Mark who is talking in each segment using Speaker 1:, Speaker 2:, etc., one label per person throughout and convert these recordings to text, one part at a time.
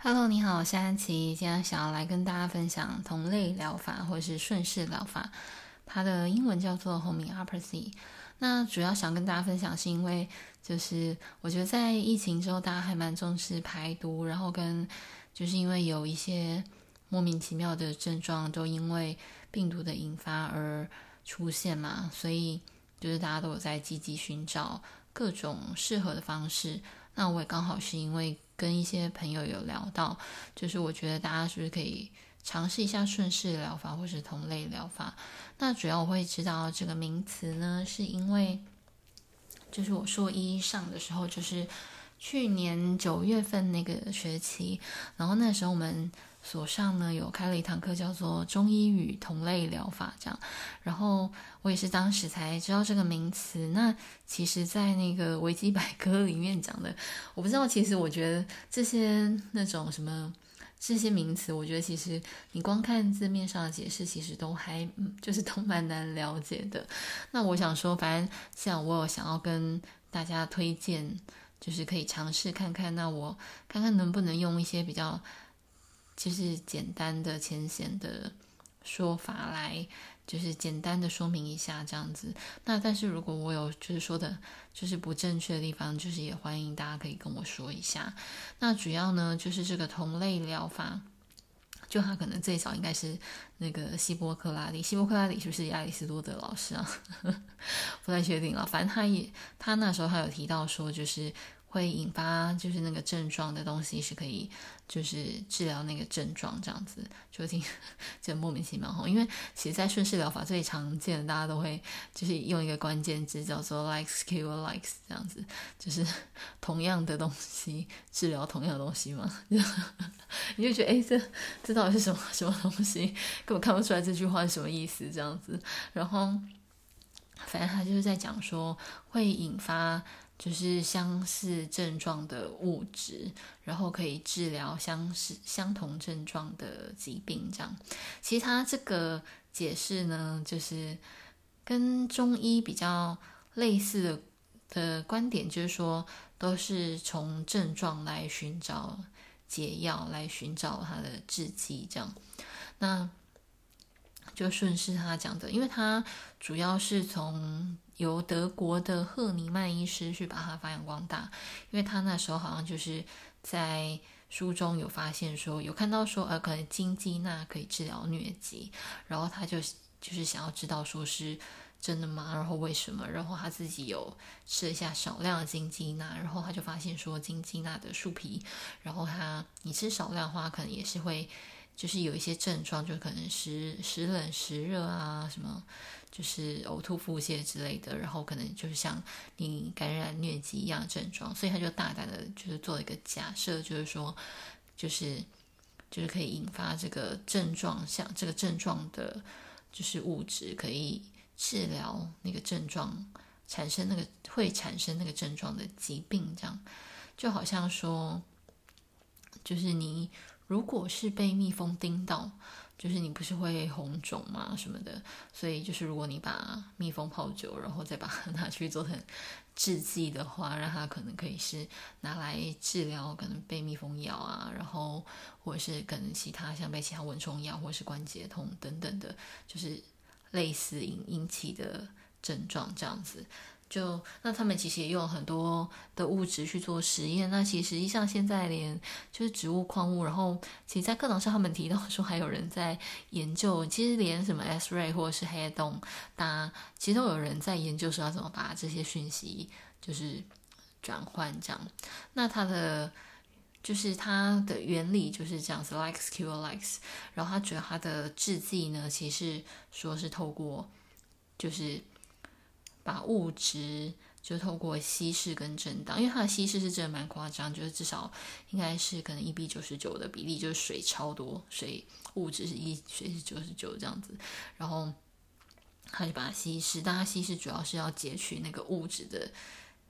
Speaker 1: Hello，你好，我是安琪。今天想要来跟大家分享同类疗法或者是顺势疗法，它的英文叫做 Homeopathy。那主要想跟大家分享，是因为就是我觉得在疫情之后，大家还蛮重视排毒，然后跟就是因为有一些莫名其妙的症状都因为病毒的引发而出现嘛，所以就是大家都有在积极寻找各种适合的方式。那我也刚好是因为跟一些朋友有聊到，就是我觉得大家是不是可以尝试一下顺势疗法或是同类疗法？那主要我会知道这个名词呢，是因为就是我硕一上的时候，就是去年九月份那个学期，然后那时候我们。所上呢有开了一堂课，叫做中医与同类疗法，这样。然后我也是当时才知道这个名词。那其实，在那个维基百科里面讲的，我不知道。其实我觉得这些那种什么这些名词，我觉得其实你光看字面上的解释，其实都还就是都蛮难了解的。那我想说，反正像我有想要跟大家推荐，就是可以尝试看看。那我看看能不能用一些比较。就是简单的浅显的说法来，就是简单的说明一下这样子。那但是如果我有就是说的，就是不正确的地方，就是也欢迎大家可以跟我说一下。那主要呢就是这个同类疗法，就他可能最早应该是那个希波克拉底，希波克拉底是不是亚里士多德老师啊？不太确定了。反正他也他那时候他有提到说就是。会引发就是那个症状的东西是可以，就是治疗那个症状这样子，就挺 就莫名其妙哈。因为其实，在顺势疗法最常见的，大家都会就是用一个关键字叫做 likes cure likes 这样子，就是 同样的东西治疗同样的东西嘛。你就觉得哎，这这到底是什么什么东西？根本看不出来这句话是什么意思这样子。然后反正他就是在讲说会引发。就是相似症状的物质，然后可以治疗相似相同症状的疾病，这样。其实它这个解释呢，就是跟中医比较类似的的观点，就是说都是从症状来寻找解药，来寻找它的制剂，这样。那就顺势他讲的，因为他主要是从。由德国的赫尼曼医师去把它发扬光大，因为他那时候好像就是在书中有发现说，有看到说，呃，可能金鸡纳可以治疗疟疾，然后他就就是想要知道说是真的吗？然后为什么？然后他自己有吃一下少量的金鸡纳，然后他就发现说，金鸡纳的树皮，然后他你吃少量的话，可能也是会。就是有一些症状，就可能时时冷时热啊，什么就是呕吐、腹泻之类的，然后可能就是像你感染疟疾一样的症状，所以他就大胆的，就是做一个假设，就是说，就是就是可以引发这个症状，像这个症状的，就是物质可以治疗那个症状产生那个会产生那个症状的疾病，这样就好像说，就是你。如果是被蜜蜂叮到，就是你不是会红肿吗？什么的，所以就是如果你把蜜蜂泡酒，然后再把它拿去做成制剂的话，让它可能可以是拿来治疗可能被蜜蜂咬啊，然后或者是可能其他像被其他蚊虫咬，或者是关节痛等等的，就是类似引引起的症状这样子。就那他们其实也用很多的物质去做实验。那其实像现在连就是植物矿物，然后其实，在课堂上他们提到说还有人在研究，其实连什么 X-ray 或者是黑洞，大家其实都有人在研究说要怎么把这些讯息就是转换这样。那它的就是它的原理就是这样子，likes cure likes。然后它主要它的制剂呢，其实说是透过就是。把物质就透过稀释跟震荡，因为它的稀释是真的蛮夸张，就是至少应该是可能一比九十九的比例，就是水超多，水物质是一，水是九十九这样子，然后他就把它稀释，但它稀释主要是要截取那个物质的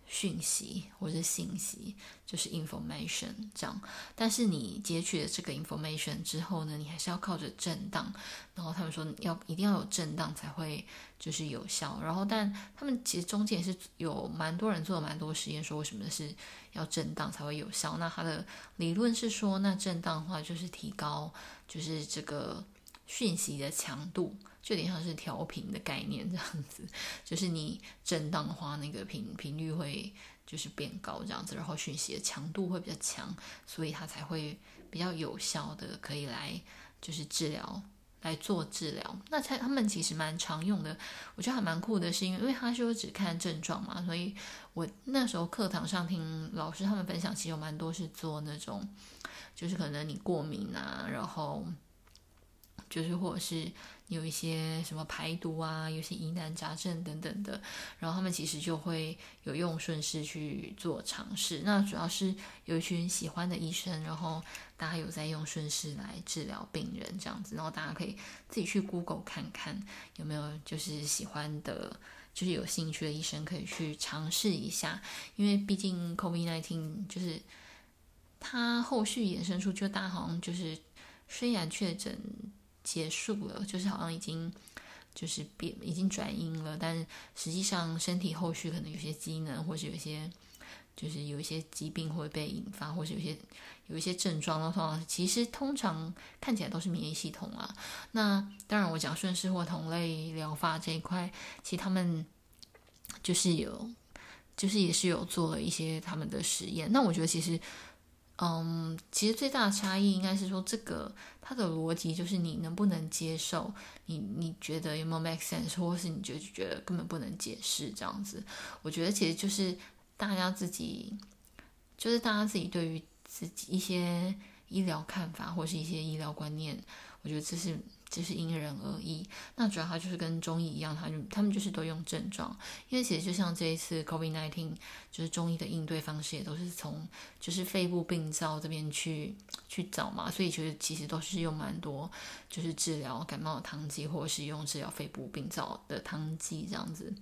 Speaker 1: 讯息或者信息，就是 information 这样。但是你截取了这个 information 之后呢，你还是要靠着震荡。然后他们说要一定要有震荡才会就是有效。然后但他们其实中间也是有蛮多人做了蛮多实验，说为什么是要震荡才会有效。那他的理论是说，那震荡的话就是提高就是这个讯息的强度。就有点像是调频的概念这样子，就是你震荡的话，那个频频率会就是变高这样子，然后讯息的强度会比较强，所以它才会比较有效的可以来就是治疗来做治疗。那他他们其实蛮常用的，我觉得还蛮酷的，是因为因为他说只看症状嘛，所以我那时候课堂上听老师他们分享，其实有蛮多是做那种，就是可能你过敏啊，然后就是或者是。有一些什么排毒啊，有些疑难杂症等等的，然后他们其实就会有用顺势去做尝试。那主要是有一群喜欢的医生，然后大家有在用顺势来治疗病人这样子，然后大家可以自己去 Google 看看有没有就是喜欢的，就是有兴趣的医生可以去尝试一下。因为毕竟 COVID-19 就是他后续衍生出，就大家好像就是虽然确诊。结束了，就是好像已经就是变已经转阴了，但实际上身体后续可能有些机能，或是有些就是有一些疾病会被引发，或是有些有一些症状的话，其实通常看起来都是免疫系统啊。那当然，我讲顺势或同类疗法这一块，其实他们就是有，就是也是有做了一些他们的实验。那我觉得其实。嗯，其实最大的差异应该是说，这个它的逻辑就是你能不能接受，你你觉得有没有 make sense，或是你觉得觉得根本不能解释这样子。我觉得其实就是大家自己，就是大家自己对于自己一些医疗看法或是一些医疗观念，我觉得这是。就是因人而异，那主要它就是跟中医一样，他就他们就是都用症状，因为其实就像这一次 COVID-19，就是中医的应对方式也都是从就是肺部病灶这边去去找嘛，所以其实其实都是用蛮多就是治疗感冒的汤剂，或者是用治疗肺部病灶的汤剂这样子，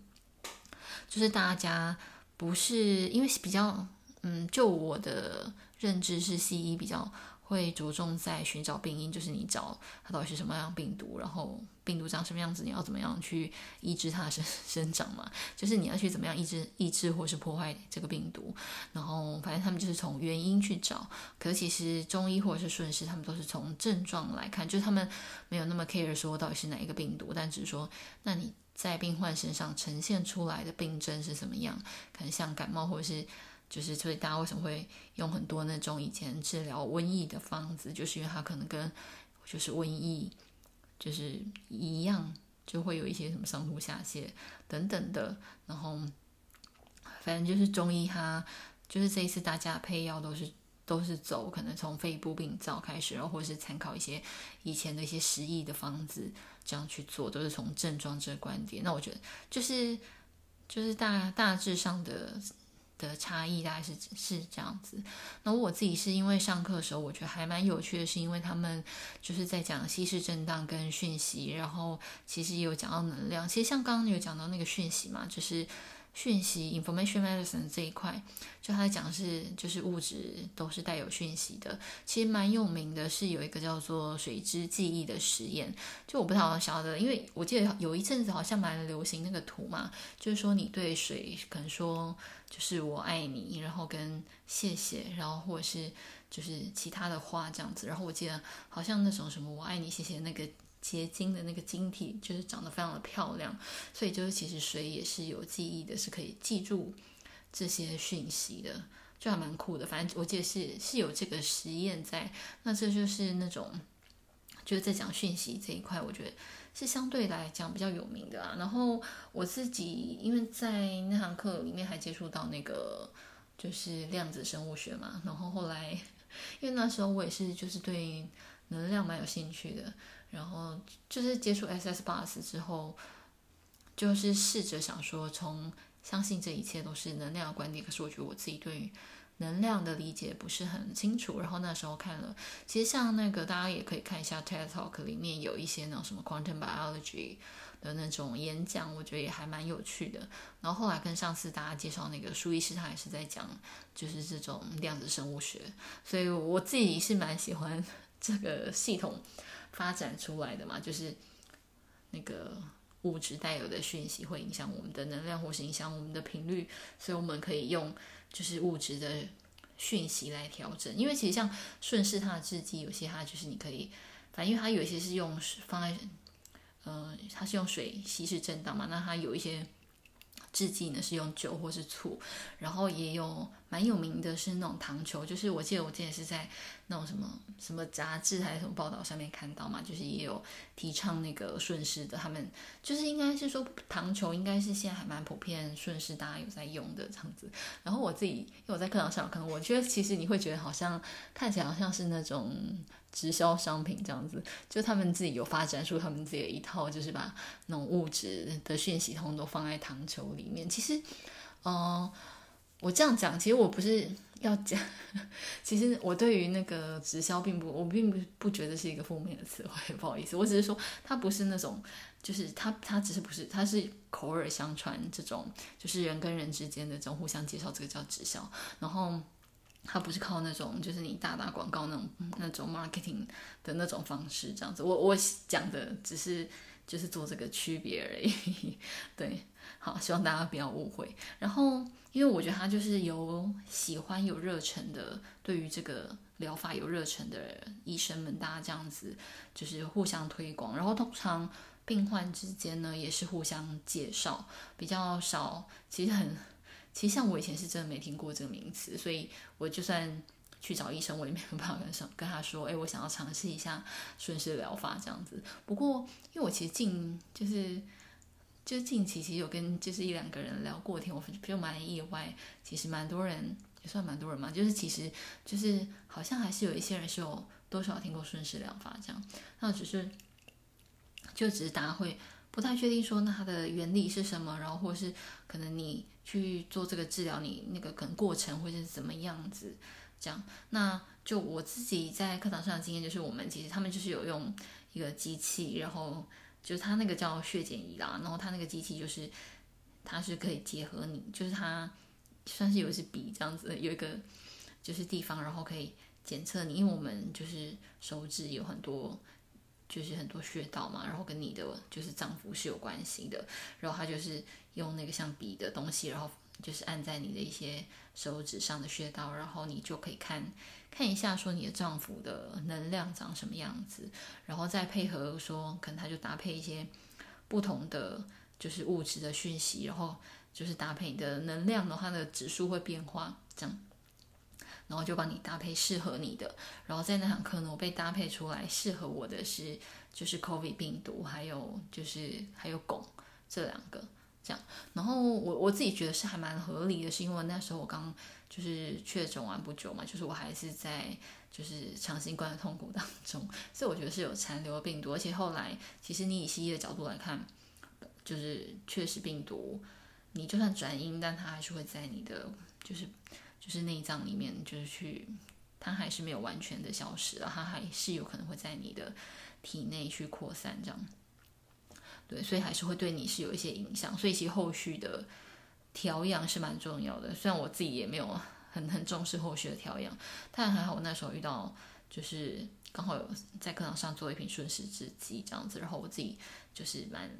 Speaker 1: 就是大家不是因为比较嗯，就我的认知是西医比较。会着重在寻找病因，就是你找它到底是什么样病毒，然后病毒长什么样子，你要怎么样去抑制它的生 生长嘛？就是你要去怎么样抑制抑制或是破坏这个病毒，然后反正他们就是从原因去找。可是其实中医或者是顺势，他们都是从症状来看，就是他们没有那么 care 说到底是哪一个病毒，但只是说，那你在病患身上呈现出来的病症是什么样？可能像感冒或者是。就是，所以大家为什么会用很多那种以前治疗瘟疫的方子，就是因为它可能跟就是瘟疫就是一样，就会有一些什么上吐下泻等等的。然后反正就是中医，它就是这一次大家配药都是都是走可能从肺部病灶开始，然后或是参考一些以前的一些时疫的方子这样去做，都是从症状这个观点。那我觉得就是就是大大致上的。的差异大概是是这样子。那我自己是因为上课的时候，我觉得还蛮有趣的，是因为他们就是在讲稀释震荡跟讯息，然后其实也有讲到能量。其实像刚刚有讲到那个讯息嘛，就是。讯息 （information medicine） 这一块，就他在讲是就是物质都是带有讯息的。其实蛮有名的是有一个叫做水之记忆的实验，就我不太好晓得，因为我记得有一阵子好像蛮流行那个图嘛，就是说你对水可能说就是我爱你，然后跟谢谢，然后或者是就是其他的话这样子。然后我记得好像那种什么我爱你谢谢那个。结晶的那个晶体就是长得非常的漂亮，所以就是其实水也是有记忆的，是可以记住这些讯息的，就还蛮酷的。反正我记得是是有这个实验在，那这就是那种就是在讲讯息这一块，我觉得是相对来讲比较有名的啊。然后我自己因为在那堂课里面还接触到那个就是量子生物学嘛，然后后来 因为那时候我也是就是对能量蛮有兴趣的。然后就是接触 SS Bus 之后，就是试着想说，从相信这一切都是能量的观点，可是我觉得我自己对于能量的理解不是很清楚。然后那时候看了，其实像那个大家也可以看一下 TED Talk 里面有一些那种什么 Quantum Biology 的那种演讲，我觉得也还蛮有趣的。然后后来跟上次大家介绍那个舒医师，他也是在讲就是这种量子生物学，所以我自己是蛮喜欢这个系统发展出来的嘛，就是那个物质带有的讯息会影响我们的能量，或是影响我们的频率，所以我们可以用就是物质的讯息来调整。因为其实像顺势它的制剂，有些它就是你可以，反正因为它有一些是用放在，呃，它是用水稀释震荡嘛，那它有一些。制剂呢是用酒或是醋，然后也有蛮有名的是那种糖球，就是我记得我之前是在那种什么什么杂志还是什么报道上面看到嘛，就是也有提倡那个顺势的，他们就是应该是说糖球应该是现在还蛮普遍，顺势大家有在用的这样子。然后我自己因为我在课堂上可能我觉得其实你会觉得好像看起来好像是那种。直销商品这样子，就他们自己有发展出他们自己的一套，就是把那种物质的讯息通都放在糖球里面。其实，嗯、我这样讲，其实我不是要讲，其实我对于那个直销并不，我并不不觉得是一个负面的词汇，不好意思，我只是说它不是那种，就是它它只是不是，它是口耳相传这种，就是人跟人之间的这种互相介绍，这个叫直销，然后。它不是靠那种，就是你大打广告那种那种 marketing 的那种方式这样子。我我讲的只是就是做这个区别而已。对，好，希望大家不要误会。然后，因为我觉得他就是有喜欢有热忱的，对于这个疗法有热忱的医生们，大家这样子就是互相推广。然后通常病患之间呢也是互相介绍，比较少，其实很。其实像我以前是真的没听过这个名词，所以我就算去找医生，我也没有办法跟上跟他说，哎，我想要尝试一下顺势疗法这样子。不过，因为我其实近就是就近期其实有跟就是一两个人聊过天，我就蛮意外，其实蛮多人也算蛮多人嘛，就是其实就是好像还是有一些人是有多少听过顺势疗法这样，那只是就只是大家会不太确定说那它的原理是什么，然后或是可能你。去做这个治疗，你那个可能过程会是怎么样子？这样，那就我自己在课堂上的经验就是，我们其实他们就是有用一个机器，然后就是它那个叫血检仪啦，然后它那个机器就是它是可以结合你，就是它算是有一支笔这样子，有一个就是地方，然后可以检测你，因为我们就是手指有很多。就是很多穴道嘛，然后跟你的就是脏腑是有关系的，然后他就是用那个像笔的东西，然后就是按在你的一些手指上的穴道，然后你就可以看看一下说你的丈夫的能量长什么样子，然后再配合说可能他就搭配一些不同的就是物质的讯息，然后就是搭配你的能量的话，它的指数会变化这样。然后就帮你搭配适合你的，然后在那堂课呢，我被搭配出来适合我的是就是 COVID 病毒，还有就是还有汞这两个这样。然后我我自己觉得是还蛮合理的，是因为那时候我刚就是确诊完不久嘛，就是我还是在就是长新冠的痛苦当中，所以我觉得是有残留的病毒。而且后来其实你以西医的角度来看，就是确实病毒，你就算转阴，但它还是会在你的就是。就是内脏里面，就是去，它还是没有完全的消失了，它还是有可能会在你的体内去扩散，这样，对，所以还是会对你是有一些影响，所以其实后续的调养是蛮重要的。虽然我自己也没有很很重视后续的调养，但还好我那时候遇到，就是刚好有在课堂上做一瓶顺势制剂这样子，然后我自己就是蛮。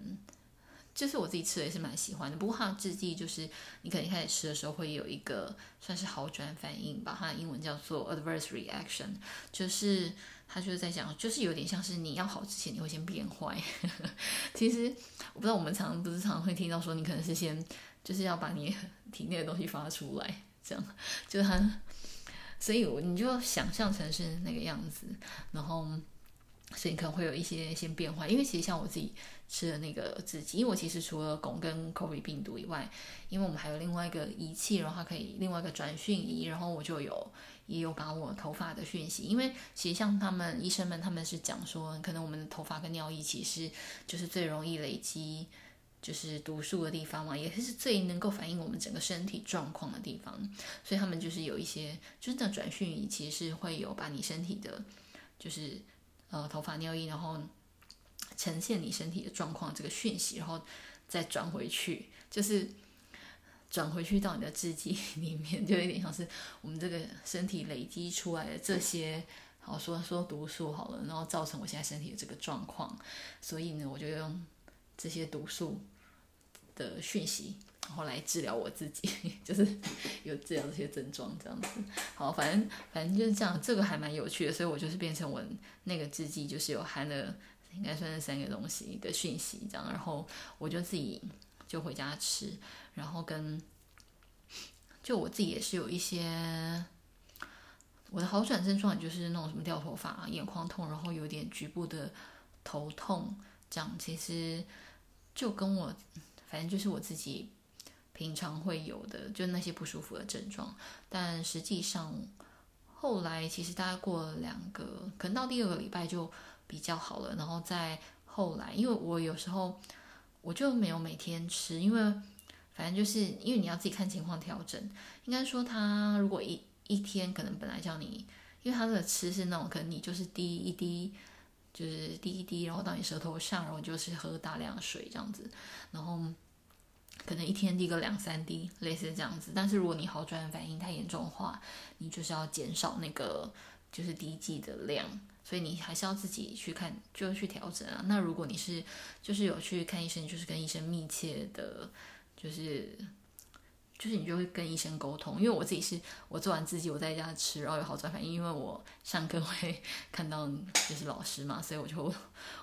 Speaker 1: 就是我自己吃的也是蛮喜欢的，不过它的制剂就是你可能一开始吃的时候会有一个算是好转反应吧，它的英文叫做 adverse reaction，就是它就是在讲，就是有点像是你要好之前你会先变坏。其实我不知道我们常不是常会听到说你可能是先就是要把你 体内的东西发出来，这样就是它，所以你就想象成是那个样子，然后。所以可能会有一些先变化，因为其实像我自己吃的那个制剂，因为我其实除了汞跟 COVID 病毒以外，因为我们还有另外一个仪器，然后它可以另外一个转讯仪，然后我就有也有把我头发的讯息，因为其实像他们医生们他们是讲说，可能我们的头发跟尿液其实就是最容易累积就是毒素的地方嘛，也是最能够反映我们整个身体状况的地方，所以他们就是有一些就是那转讯仪其实是会有把你身体的，就是。呃，头发尿液，然后呈现你身体的状况这个讯息，然后再转回去，就是转回去到你的自己里面，就有点像是我们这个身体累积出来的这些。好说说毒素好了，然后造成我现在身体的这个状况，所以呢，我就用这些毒素的讯息，然后来治疗我自己，就是有治疗这些症状这样子。好，反正反正就是这样，这个还蛮有趣的，所以我就是变成我那个制剂就是有含了应该算是三个东西的讯息这样，然后我就自己就回家吃，然后跟就我自己也是有一些。我的好转症状就是那种什么掉头发、眼眶痛，然后有点局部的头痛，这样其实就跟我反正就是我自己平常会有的，就那些不舒服的症状。但实际上后来其实大概过了两个，可能到第二个礼拜就比较好了。然后再后来，因为我有时候我就没有每天吃，因为反正就是因为你要自己看情况调整。应该说他如果一一天可能本来叫你，因为他的吃是那种，可能你就是滴一滴，就是滴一滴，然后到你舌头上，然后就是喝大量水这样子，然后可能一天滴个两三滴，类似这样子。但是如果你好转反应太严重的话，你就是要减少那个就是滴剂的量，所以你还是要自己去看，就去调整啊。那如果你是就是有去看医生，就是跟医生密切的，就是。就是你就会跟医生沟通，因为我自己是我做完自己，我在家吃，然后有好转反应。因为我上课会 看到就是老师嘛，所以我就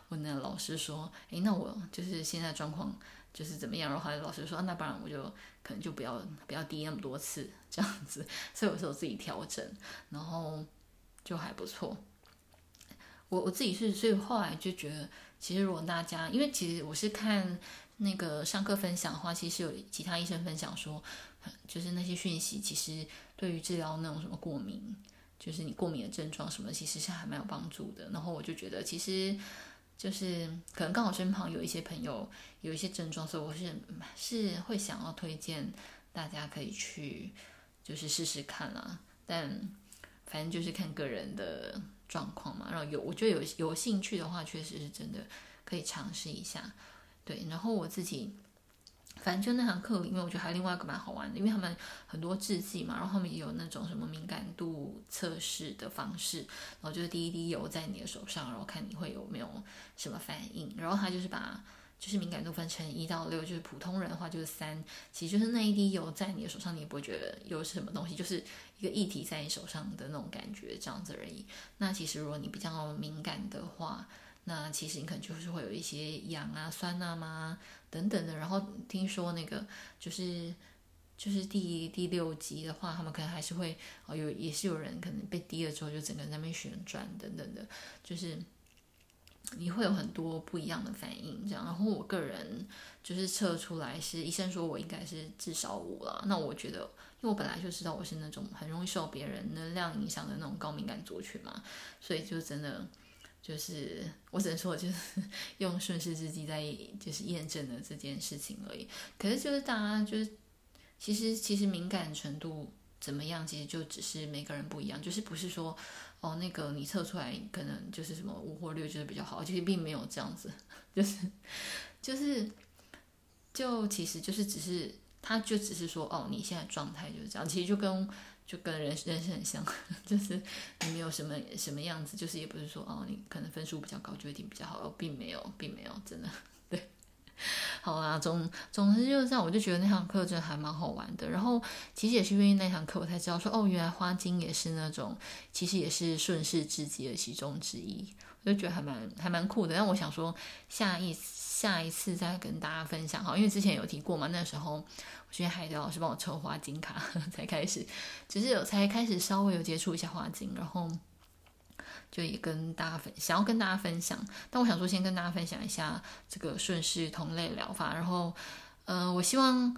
Speaker 1: 问那老师说：“诶，那我就是现在状况就是怎么样？”然后后来老师说：“那不然我就可能就不要不要滴那么多次这样子。”所以我说我自己调整，然后就还不错。我我自己是，所以后来就觉得，其实如果大家，因为其实我是看。那个上课分享的话，其实有其他医生分享说，就是那些讯息其实对于治疗那种什么过敏，就是你过敏的症状什么，其实是还蛮有帮助的。然后我就觉得，其实就是可能刚好身旁有一些朋友有一些症状，所以我是是会想要推荐大家可以去就是试试看啦。但反正就是看个人的状况嘛。然后有我觉得有有兴趣的话，确实是真的可以尝试一下。对，然后我自己，反正就那堂课里面，我觉得还有另外一个蛮好玩的，因为他们很多制剂嘛，然后他们也有那种什么敏感度测试的方式，然后就是滴一滴油在你的手上，然后看你会有没有什么反应，然后他就是把就是敏感度分成一到六，就是普通人的话就是三，其实就是那一滴油在你的手上，你也不会觉得有什么东西，就是一个液体在你手上的那种感觉这样子而已。那其实如果你比较敏感的话，那其实你可能就是会有一些痒啊、酸啊嘛等等的，然后听说那个就是就是第第六级的话，他们可能还是会哦有也是有人可能被滴了之后就整个人在那边旋转等等的，就是你会有很多不一样的反应这样。然后我个人就是测出来是医生说我应该是至少五了，那我觉得因为我本来就知道我是那种很容易受别人能量影响的那种高敏感族群嘛，所以就真的。就是我只能说，就是 用顺势之机在就是验证了这件事情而已。可是就是大家就是其实其实敏感程度怎么样，其实就只是每个人不一样。就是不是说哦那个你测出来可能就是什么无或率就是比较好，其实并没有这样子。就是就是就其实就是只是他就只是说哦你现在状态就是这样，其实就跟。就跟人人生很像，就是你没有什么什么样子，就是也不是说哦，你可能分数比较高就一定比较好，哦，并没有，并没有，真的 对。好啦，总总之就是这样，我就觉得那堂课真的还蛮好玩的。然后其实也是因为那堂课，我才知道说哦，原来花精也是那种，其实也是顺势至极的其中之一。我就觉得还蛮还蛮酷的。但我想说，下一下一次再跟大家分享哈，因为之前有提过嘛，那时候。因为海德老师帮我抽花精卡，才开始，只是有才开始稍微有接触一下花精，然后就也跟大家分想要跟大家分享。但我想说，先跟大家分享一下这个顺势同类疗法。然后，呃，我希望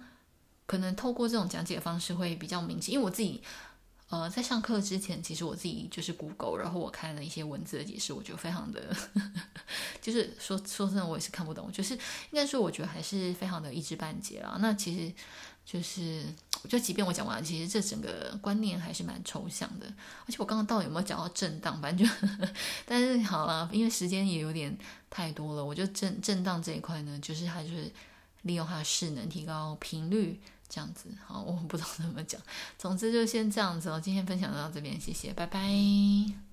Speaker 1: 可能透过这种讲解方式会比较明显，因为我自己呃在上课之前，其实我自己就是 Google，然后我看了一些文字的解释，我觉得非常的，就是说说真的，我也是看不懂，就是应该说我觉得还是非常的一知半解啦。那其实。就是，就即便我讲完了，其实这整个观念还是蛮抽象的。而且我刚刚到底有没有讲到震荡？反正就，但是好了，因为时间也有点太多了，我就震震荡这一块呢，就是它就是利用它的势能提高频率这样子。好，我不知道怎么讲，总之就先这样子哦。今天分享到这边，谢谢，拜拜。